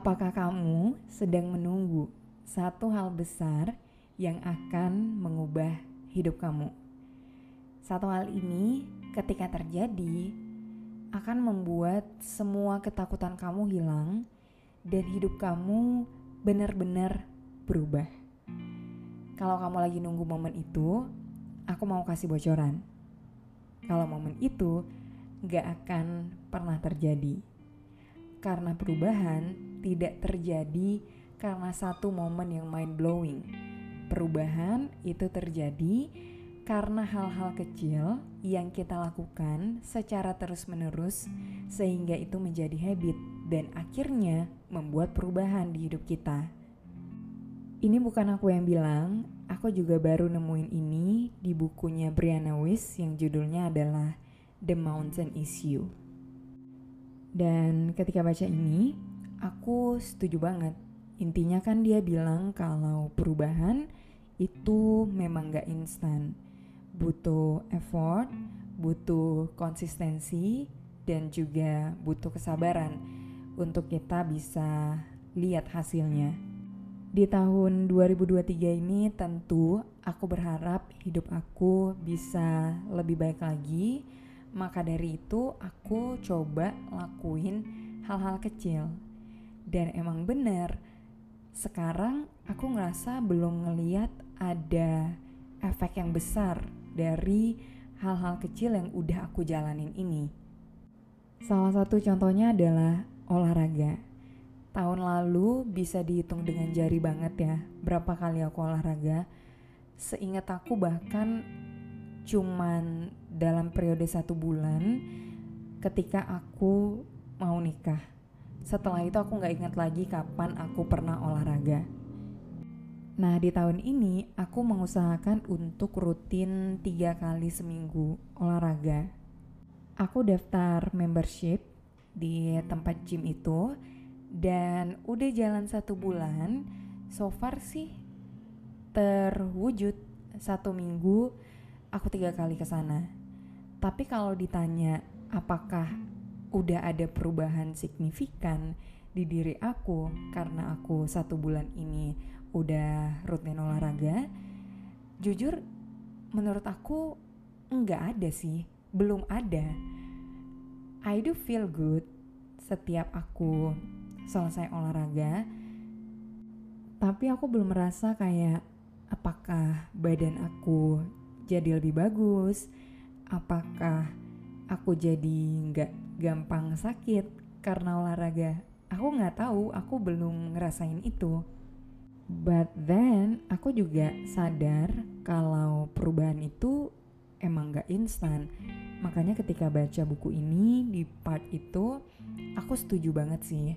Apakah kamu sedang menunggu satu hal besar yang akan mengubah hidup kamu? Satu hal ini, ketika terjadi, akan membuat semua ketakutan kamu hilang dan hidup kamu benar-benar berubah. Kalau kamu lagi nunggu momen itu, aku mau kasih bocoran. Kalau momen itu gak akan pernah terjadi. Karena perubahan tidak terjadi karena satu momen yang mind blowing. Perubahan itu terjadi karena hal-hal kecil yang kita lakukan secara terus-menerus sehingga itu menjadi habit dan akhirnya membuat perubahan di hidup kita. Ini bukan aku yang bilang, aku juga baru nemuin ini di bukunya Brianna Weiss yang judulnya adalah The Mountain Issue. Dan ketika baca ini, aku setuju banget. Intinya kan dia bilang kalau perubahan itu memang gak instan butuh effort, butuh konsistensi, dan juga butuh kesabaran untuk kita bisa lihat hasilnya. Di tahun 2023 ini tentu aku berharap hidup aku bisa lebih baik lagi. Maka dari itu aku coba lakuin hal-hal kecil. Dan emang bener, sekarang aku ngerasa belum ngeliat ada efek yang besar dari hal-hal kecil yang udah aku jalanin ini. Salah satu contohnya adalah olahraga. Tahun lalu bisa dihitung dengan jari banget ya, berapa kali aku olahraga. Seingat aku bahkan cuman dalam periode satu bulan ketika aku mau nikah. Setelah itu aku nggak ingat lagi kapan aku pernah olahraga. Nah di tahun ini aku mengusahakan untuk rutin tiga kali seminggu olahraga. Aku daftar membership di tempat gym itu dan udah jalan satu bulan. So far sih terwujud satu minggu aku tiga kali ke sana. Tapi kalau ditanya apakah udah ada perubahan signifikan di diri aku karena aku satu bulan ini udah rutin olahraga, jujur menurut aku nggak ada sih, belum ada. I do feel good setiap aku selesai olahraga, tapi aku belum merasa kayak apakah badan aku jadi lebih bagus, apakah aku jadi nggak gampang sakit karena olahraga. Aku nggak tahu, aku belum ngerasain itu. But then aku juga sadar kalau perubahan itu emang gak instan. Makanya ketika baca buku ini di part itu aku setuju banget sih.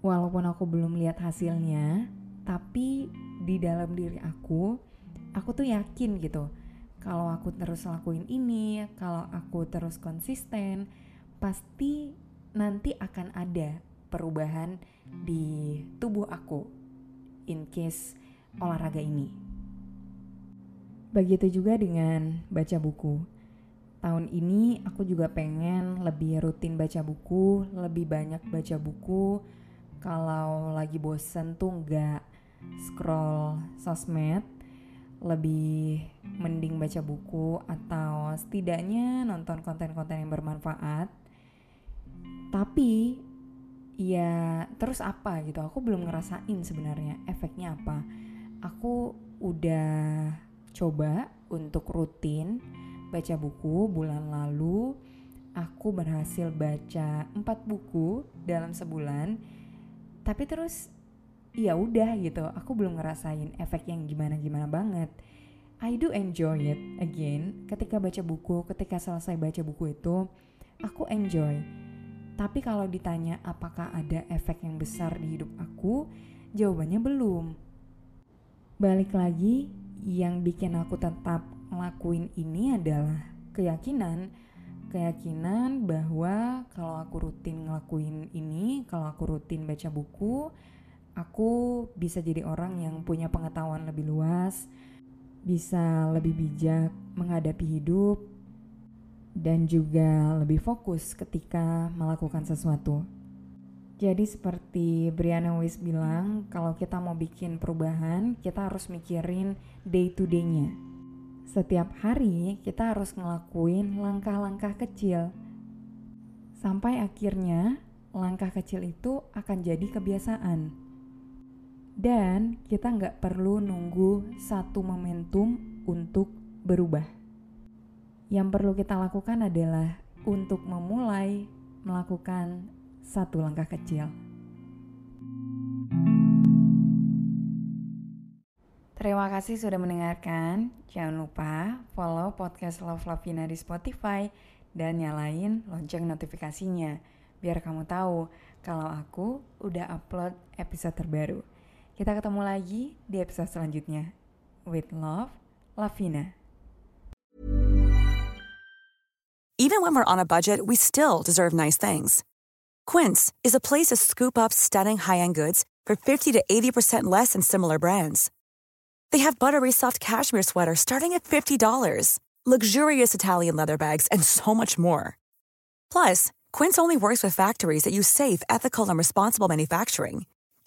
Walaupun aku belum lihat hasilnya, tapi di dalam diri aku, aku tuh yakin gitu. Kalau aku terus lakuin ini, kalau aku terus konsisten, pasti nanti akan ada perubahan di tubuh aku in case olahraga ini. Begitu juga dengan baca buku. Tahun ini aku juga pengen lebih rutin baca buku, lebih banyak baca buku. Kalau lagi bosen tuh nggak scroll sosmed, lebih mending baca buku atau setidaknya nonton konten-konten yang bermanfaat. Tapi ya terus apa gitu? Aku belum ngerasain sebenarnya efeknya apa. Aku udah coba untuk rutin baca buku bulan lalu. Aku berhasil baca empat buku dalam sebulan. Tapi terus ya udah gitu aku belum ngerasain efek yang gimana gimana banget I do enjoy it again ketika baca buku, ketika selesai baca buku itu aku enjoy. Tapi kalau ditanya apakah ada efek yang besar di hidup aku, jawabannya belum. Balik lagi, yang bikin aku tetap ngelakuin ini adalah keyakinan keyakinan bahwa kalau aku rutin ngelakuin ini, kalau aku rutin baca buku, aku bisa jadi orang yang punya pengetahuan lebih luas, bisa lebih bijak menghadapi hidup, dan juga lebih fokus ketika melakukan sesuatu. Jadi seperti Brianna Weiss bilang, kalau kita mau bikin perubahan, kita harus mikirin day to day-nya. Setiap hari kita harus ngelakuin langkah-langkah kecil. Sampai akhirnya langkah kecil itu akan jadi kebiasaan. Dan kita nggak perlu nunggu satu momentum untuk berubah. Yang perlu kita lakukan adalah untuk memulai melakukan satu langkah kecil. Terima kasih sudah mendengarkan. Jangan lupa follow podcast Love Lavina di Spotify dan nyalain lonceng notifikasinya biar kamu tahu kalau aku udah upload episode terbaru. Kita ketemu lagi di episode selanjutnya. With love, Lavina. Even when we're on a budget, we still deserve nice things. Quince is a place to scoop up stunning high-end goods for 50 to 80% less than similar brands. They have buttery soft cashmere sweaters starting at $50, luxurious Italian leather bags, and so much more. Plus, Quince only works with factories that use safe, ethical, and responsible manufacturing.